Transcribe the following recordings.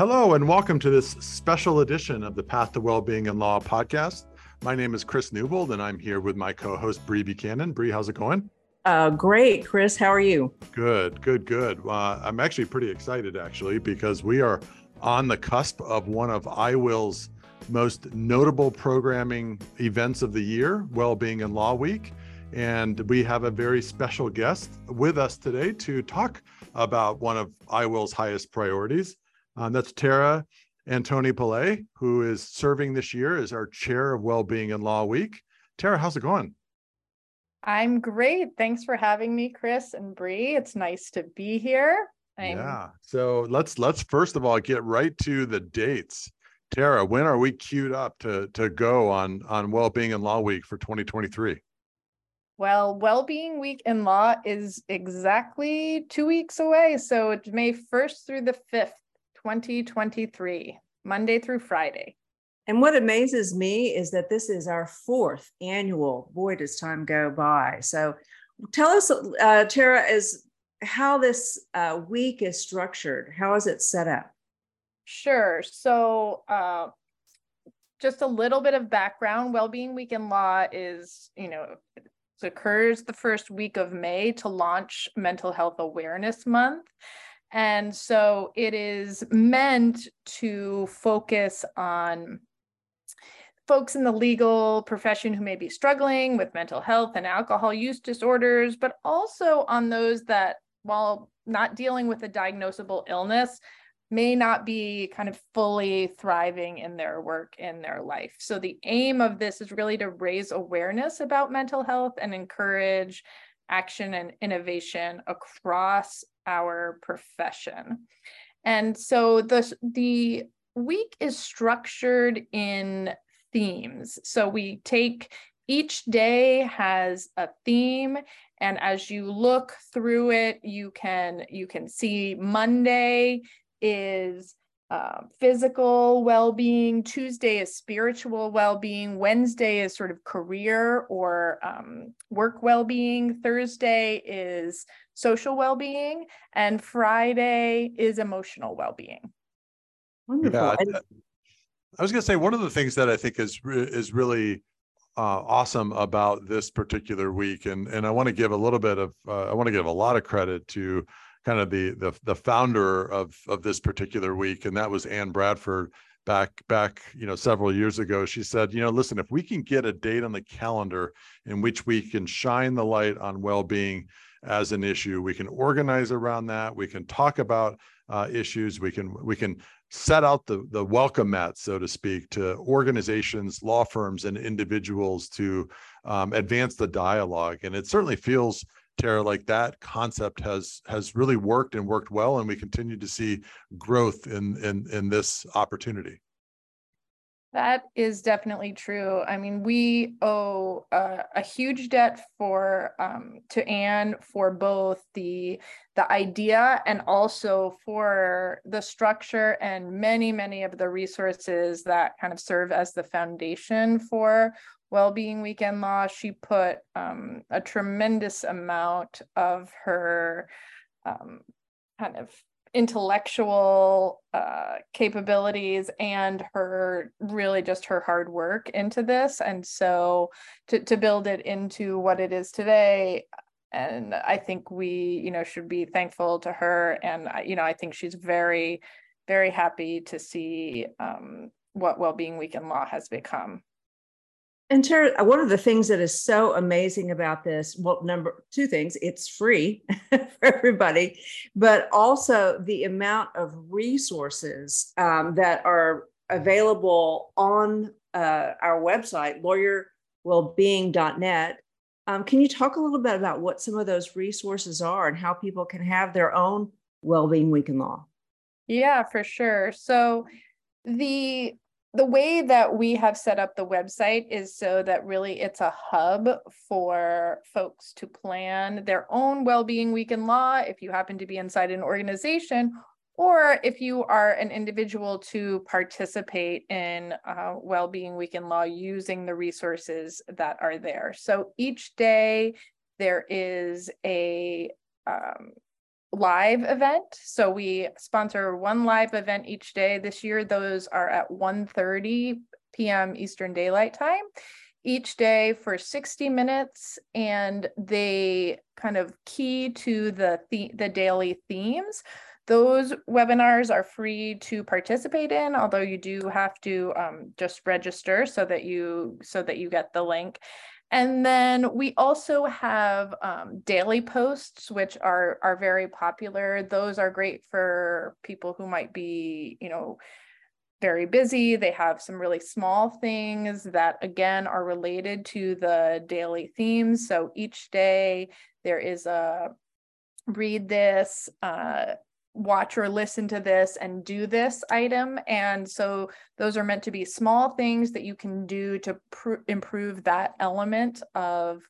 Hello, and welcome to this special edition of the Path to Wellbeing in Law podcast. My name is Chris Newbold, and I'm here with my co host, Bree Buchanan. Bree, how's it going? Uh, great, Chris. How are you? Good, good, good. Uh, I'm actually pretty excited, actually, because we are on the cusp of one of IWIL's most notable programming events of the year, Wellbeing and Law Week. And we have a very special guest with us today to talk about one of IWIL's highest priorities, um, that's Tara Antonipillai, who is serving this year as our chair of Wellbeing and Law Week. Tara, how's it going? I'm great. Thanks for having me, Chris and Bree. It's nice to be here. I'm... Yeah. So let's let's first of all get right to the dates. Tara, when are we queued up to to go on on Wellbeing and Law Week for 2023? Well, Wellbeing Week in Law is exactly two weeks away. So it's May 1st through the 5th. 2023, Monday through Friday. And what amazes me is that this is our fourth annual. Boy, does time go by. So tell us, uh, Tara, is how this uh, week is structured. How is it set up? Sure. So uh, just a little bit of background. Wellbeing Week in Law is, you know, occurs the first week of May to launch Mental Health Awareness Month. And so it is meant to focus on folks in the legal profession who may be struggling with mental health and alcohol use disorders, but also on those that, while not dealing with a diagnosable illness, may not be kind of fully thriving in their work in their life. So the aim of this is really to raise awareness about mental health and encourage action and innovation across our profession. And so the, the week is structured in themes. So we take each day has a theme and as you look through it you can you can see Monday is uh, physical well-being tuesday is spiritual well-being wednesday is sort of career or um, work well-being thursday is social well-being and friday is emotional well-being Wonderful. yeah i was going to say one of the things that i think is is really uh, awesome about this particular week and and i want to give a little bit of uh, i want to give a lot of credit to kind of the the the founder of of this particular week, and that was Anne Bradford back back you know several years ago she said you know listen if we can get a date on the calendar in which we can shine the light on well-being as an issue. We can organize around that. We can talk about uh, issues. We can we can set out the the welcome mat so to speak to organizations law firms and individuals to um, advance the dialogue. And it certainly feels Tara, like that concept has has really worked and worked well, and we continue to see growth in in in this opportunity. That is definitely true. I mean, we owe a, a huge debt for um, to Anne for both the the idea and also for the structure and many many of the resources that kind of serve as the foundation for well-being week in law she put um, a tremendous amount of her um, kind of intellectual uh, capabilities and her really just her hard work into this. And so to, to build it into what it is today and i think we you know should be thankful to her. And you know i think she's very very happy to see um, what well-being week in law has become and Tara, one of the things that is so amazing about this, well, number two things, it's free for everybody, but also the amount of resources um, that are available on uh, our website, lawyerwellbeing.net. Um, can you talk a little bit about what some of those resources are and how people can have their own well-being week in law? Yeah, for sure. So the the way that we have set up the website is so that really it's a hub for folks to plan their own well-being week in law if you happen to be inside an organization or if you are an individual to participate in uh, well-being week in law using the resources that are there. So each day there is a um, live event. So we sponsor one live event each day. This year, those are at 1.30 p.m. Eastern Daylight Time each day for 60 minutes and they kind of key to the, the, the daily themes. Those webinars are free to participate in, although you do have to um, just register so that you so that you get the link. And then we also have um, daily posts, which are are very popular. Those are great for people who might be, you know, very busy. They have some really small things that, again, are related to the daily themes. So each day there is a read this, uh, watch or listen to this, and do this item. And so those are meant to be small things that you can do to pr- improve that element of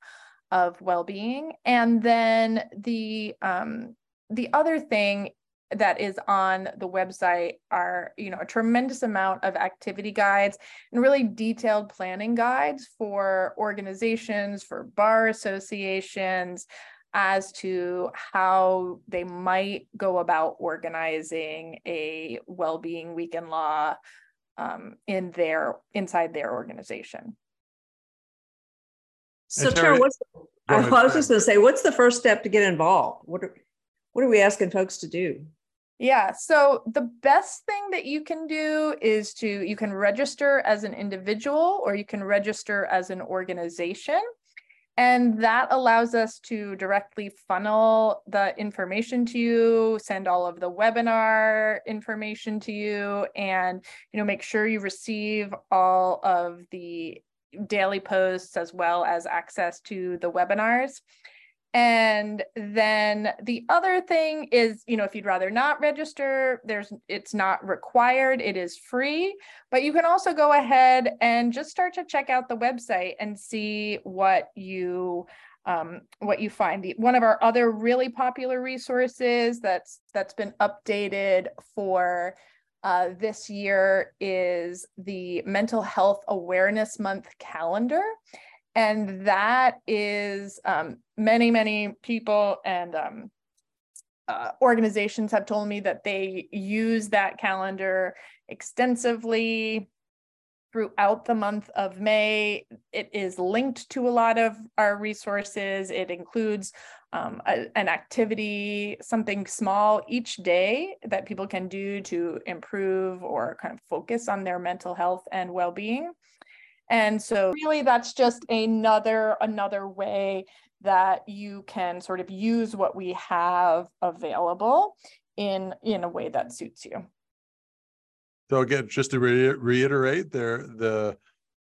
of well-being and then the um the other thing that is on the website are you know a tremendous amount of activity guides and really detailed planning guides for organizations for bar associations as to how they might go about organizing a well-being week in law um, in their inside their organization so Tara, what's I was just going to say, what's the first step to get involved? What are, what are we asking folks to do? Yeah. So the best thing that you can do is to, you can register as an individual or you can register as an organization. And that allows us to directly funnel the information to you, send all of the webinar information to you, and you know make sure you receive all of the daily posts as well as access to the webinars. And then the other thing is, you know, if you'd rather not register, there's it's not required, it is free, but you can also go ahead and just start to check out the website and see what you um, what you find. One of our other really popular resources that's that's been updated for uh, this year is the Mental Health Awareness Month calendar and that is um, many many people and um, uh, organizations have told me that they use that calendar extensively throughout the month of May. It is linked to a lot of our resources. It includes um, a, an activity, something small each day that people can do to improve or kind of focus on their mental health and well being. And so really that's just another another way that you can sort of use what we have available in in a way that suits you. So again, just to re- reiterate, there the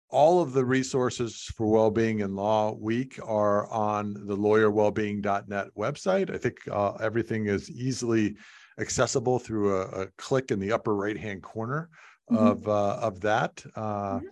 all of the resources for well-being and law week are on the lawyerwellbeing.net website. I think uh, everything is easily accessible through a, a, click in the upper right-hand corner mm-hmm. of uh, of that. Uh, mm-hmm.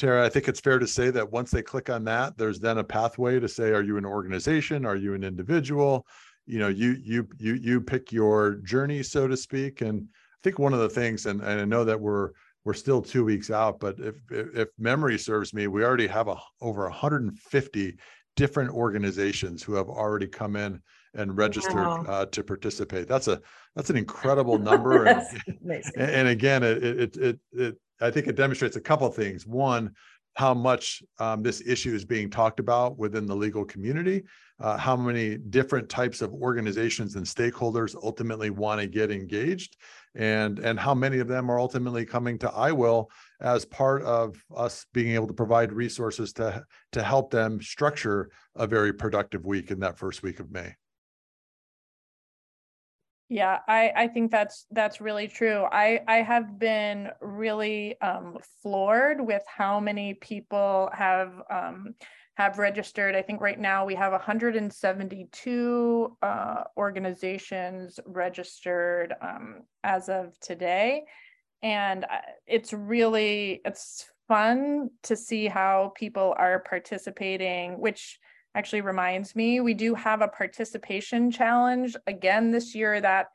Tara, I think it's fair to say that once they click on that, there's then a pathway to say, are you an organization? Are you an individual? You know, you you you you pick your journey, so to speak. And I think one of the things, and, and I know that we're we're still two weeks out, but if if memory serves me, we already have a, over 150 different organizations who have already come in and registered wow. uh, to participate. That's a that's an incredible number. and, and, again, it, it it it I think it demonstrates a couple of things. One, how much um, this issue is being talked about within the legal community, uh, how many different types of organizations and stakeholders ultimately want to get engaged, and and how many of them are ultimately coming to IWIL as part of us being able to provide resources to to help them structure a very productive week in that first week of May. Yeah, I, I think that's that's really true. I, I have been really um, floored with how many people have um, have registered. I think right now we have 172 uh, organizations registered um, as of today, and uh, it's really it's fun to see how people are participating, which actually reminds me we do have a participation challenge again this year that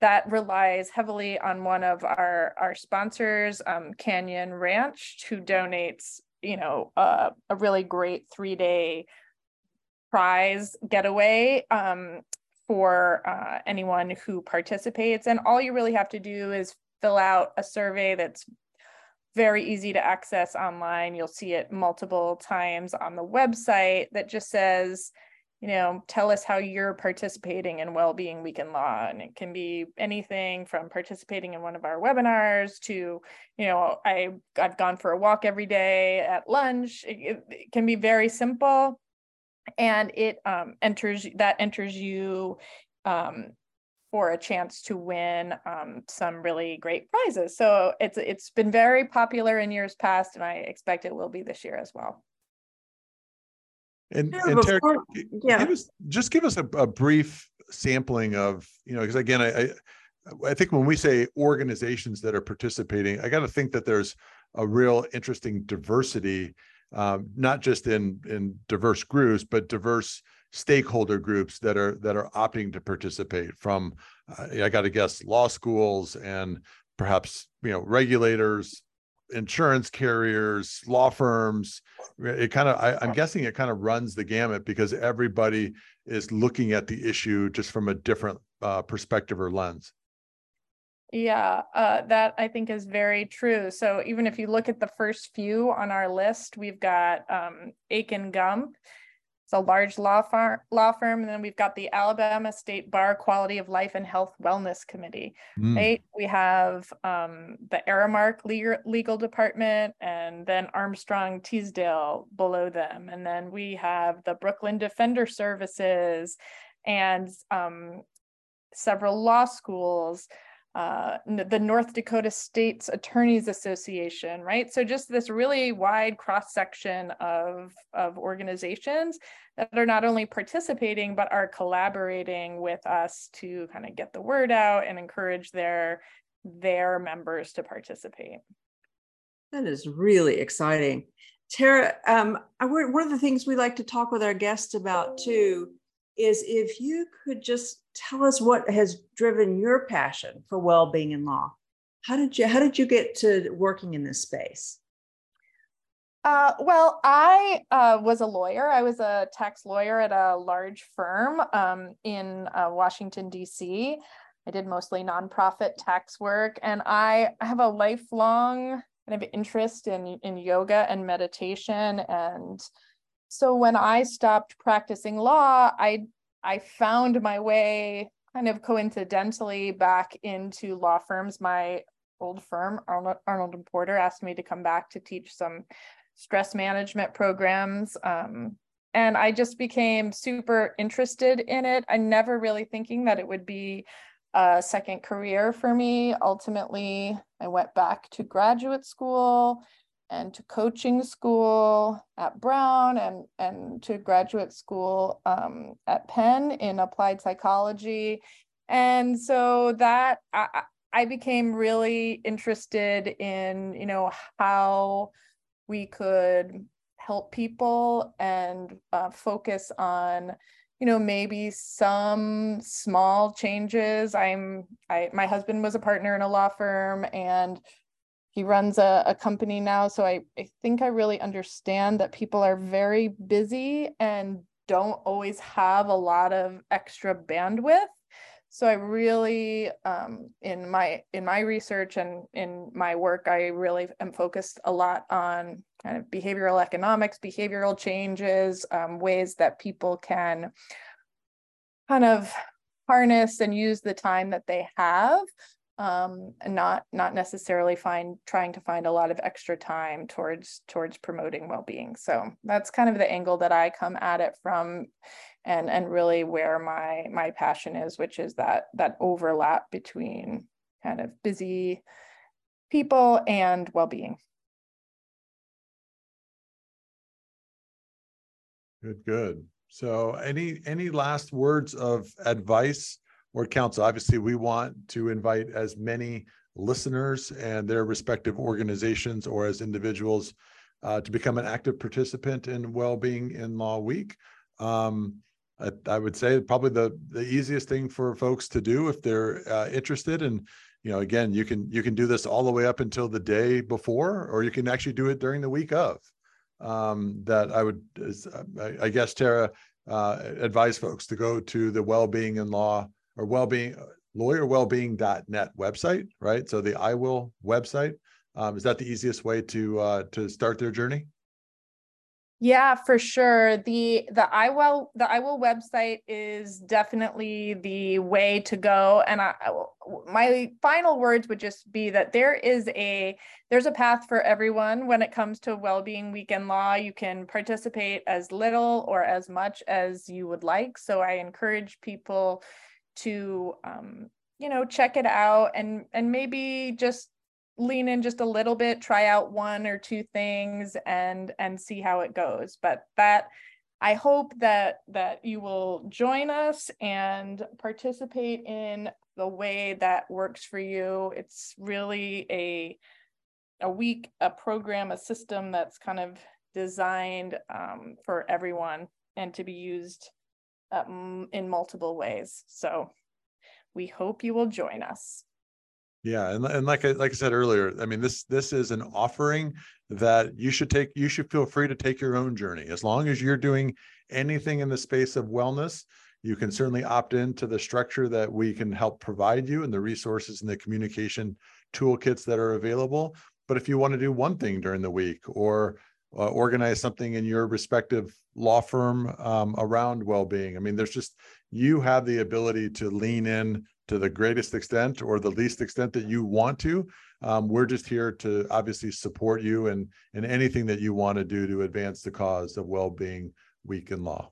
that relies heavily on one of our our sponsors um, canyon ranch who donates you know uh, a really great three day prize getaway um, for uh, anyone who participates. And all you really have to do is fill out a survey that's very easy to access online. You'll see it multiple times on the website that just says, you know, tell us how you're participating in Wellbeing Week in Law. And it can be anything from participating in one of our webinars to, you know, I, I've gone for a walk every day at lunch. It, it can be very simple. And it um, enters, that enters you um, for a chance to win um, some really great prizes. So it's it's been very popular in years past, and I expect it will be this year as well. And, yeah, and Terry, yeah. Give us, just give us a, a, brief sampling of, you know, because again, I, I, I think when we say organizations that are participating, I got to think that there's a real interesting diversity, um, not just in in diverse groups, but diverse stakeholder groups that are that are opting to participate. From uh, I got to guess law schools and perhaps you know regulators, insurance carriers, law firms. It kind of, I, am guessing it kind of runs the gamut because everybody is looking at the issue just from a different uh, perspective or lens. Yeah, uh, that I think is very true. So even if you look at the first few on our list, we've got um, Akin Gump it's a large law firm, law firm. And then we've got the Alabama State Bar Quality of Life and Health Wellness Committee, mm. right? We have um, the Aramark legal, legal department and then Armstrong Teasdale below them. And then we have the Brooklyn Defender Services and um, several law schools uh, the North Dakota States Attorneys Association, right? So just this really wide cross section of, of organizations that are not only participating, but are collaborating with us to kind of get the word out and encourage their, their members to participate. That is really exciting. Tara, um, one of the things we like to talk with our guests about too is if you could just tell us what has driven your passion for well-being in law. How did you how did you get to working in this space? Uh, well, I uh, was a lawyer. I was a tax lawyer at a large firm um, in uh, Washington, D.C. I did mostly nonprofit tax work, and I have a lifelong kind of interest in, in yoga and meditation. And so when I stopped practicing law, I I found my way kind of coincidentally back into law firms. My old firm, Arnold, Arnold and Porter, asked me to come back to teach some stress management programs. Um, and I just became super interested in it. I never really thinking that it would be a second career for me. Ultimately, I went back to graduate school and to coaching school at Brown and, and to graduate school um, at Penn in applied psychology. And so that I, I became really interested in, you know, how we could help people and uh, focus on you know maybe some small changes i'm i my husband was a partner in a law firm and he runs a, a company now. So I, I think I really understand that people are very busy and don't always have a lot of extra bandwidth. So I really, um, in my in my research and in my work, I really am focused a lot on kind of behavioral economics, behavioral changes, um, ways that people can kind of harness and use the time that they have um, and not not necessarily find trying to find a lot of extra time towards towards promoting well-being. So that's kind of the angle that I come at it from and and really where my my passion is, which is that that overlap between kind of busy people and well-being. Good, good. So any any last words of advice or counsel. Obviously, we want to invite as many listeners and their respective organizations or as individuals uh, to become an active participant in Wellbeing in Law Week. Um, I, I, would say probably the the easiest thing for folks to do if they're uh, interested and you know again you can you can do this all the way up until the day before or you can actually do it during the week of um, that i would I, I guess tara uh, advise folks to go to the well-being and law or well-being lawyerwellbeing.net website, right? So the IWIL website. Um, is that the easiest way to uh, to start their journey? Yeah, for sure. The the IWIL the IWIL website is definitely the way to go. And I, my final words would just be that there is a there's a path for everyone when it comes to well-being week in law. You can participate as little or as much as you would like. So I encourage people to um, you know check it out and and maybe just lean in just a little bit try out one or two things and and see how it goes. But that i hope that that you will join us and participate in the way that works for you. It's really a a week a program a system that's kind of designed um, for everyone and to be used uh, in multiple ways so we hope you will join us yeah, and, and like I like I said earlier, I mean this this is an offering that you should take. You should feel free to take your own journey as long as you're doing anything in the space of wellness. You can certainly opt into the structure that we can help provide you and the resources and the communication toolkits that are available. But if you want to do one thing during the week or uh, organize something in your respective law firm um, around well-being, I mean, there's just you have the ability to lean in to the greatest extent or the least extent that you want to. Um, we're just here to obviously support you and in anything that you want to do to advance the cause of well-being week in law.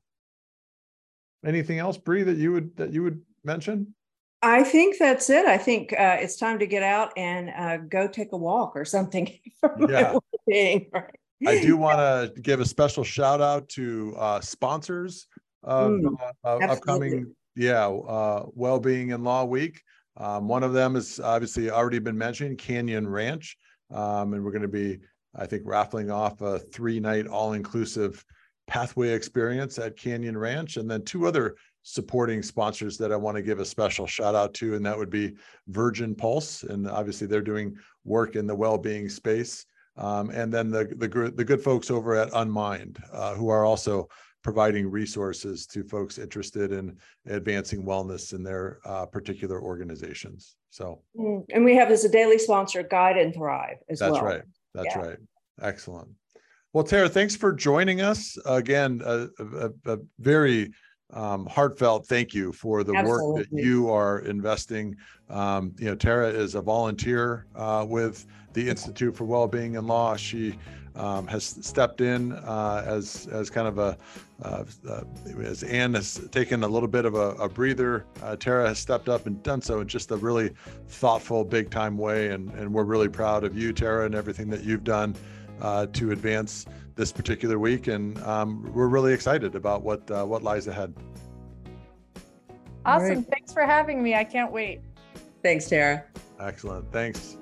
Anything else, Bree, that you would that you would mention? I think that's it. I think uh, it's time to get out and uh, go take a walk or something. yeah. Right. I do want to give a special shout out to uh, sponsors of mm, uh, upcoming yeah, uh, well-being and law week. Um, one of them is obviously already been mentioned, Canyon Ranch, um, and we're going to be, I think, raffling off a three-night all-inclusive pathway experience at Canyon Ranch, and then two other supporting sponsors that I want to give a special shout out to, and that would be Virgin Pulse, and obviously they're doing work in the well-being space, um, and then the the the good folks over at Unmind, uh, who are also providing resources to folks interested in advancing wellness in their uh, particular organizations. So, mm, and we have as a daily sponsor, Guide and Thrive as that's well. That's right. That's yeah. right. Excellent. Well, Tara, thanks for joining us again. A, a, a very um, heartfelt thank you for the Absolutely. work that you are investing. Um, you know, Tara is a volunteer uh, with the Institute for Wellbeing in Law. She um, has stepped in uh, as as kind of a uh, uh, as Anne has taken a little bit of a, a breather. Uh, Tara has stepped up and done so in just a really thoughtful, big time way, and and we're really proud of you, Tara, and everything that you've done uh, to advance this particular week, and um, we're really excited about what uh, what lies ahead. Awesome! Right. Thanks for having me. I can't wait. Thanks, Tara. Excellent. Thanks.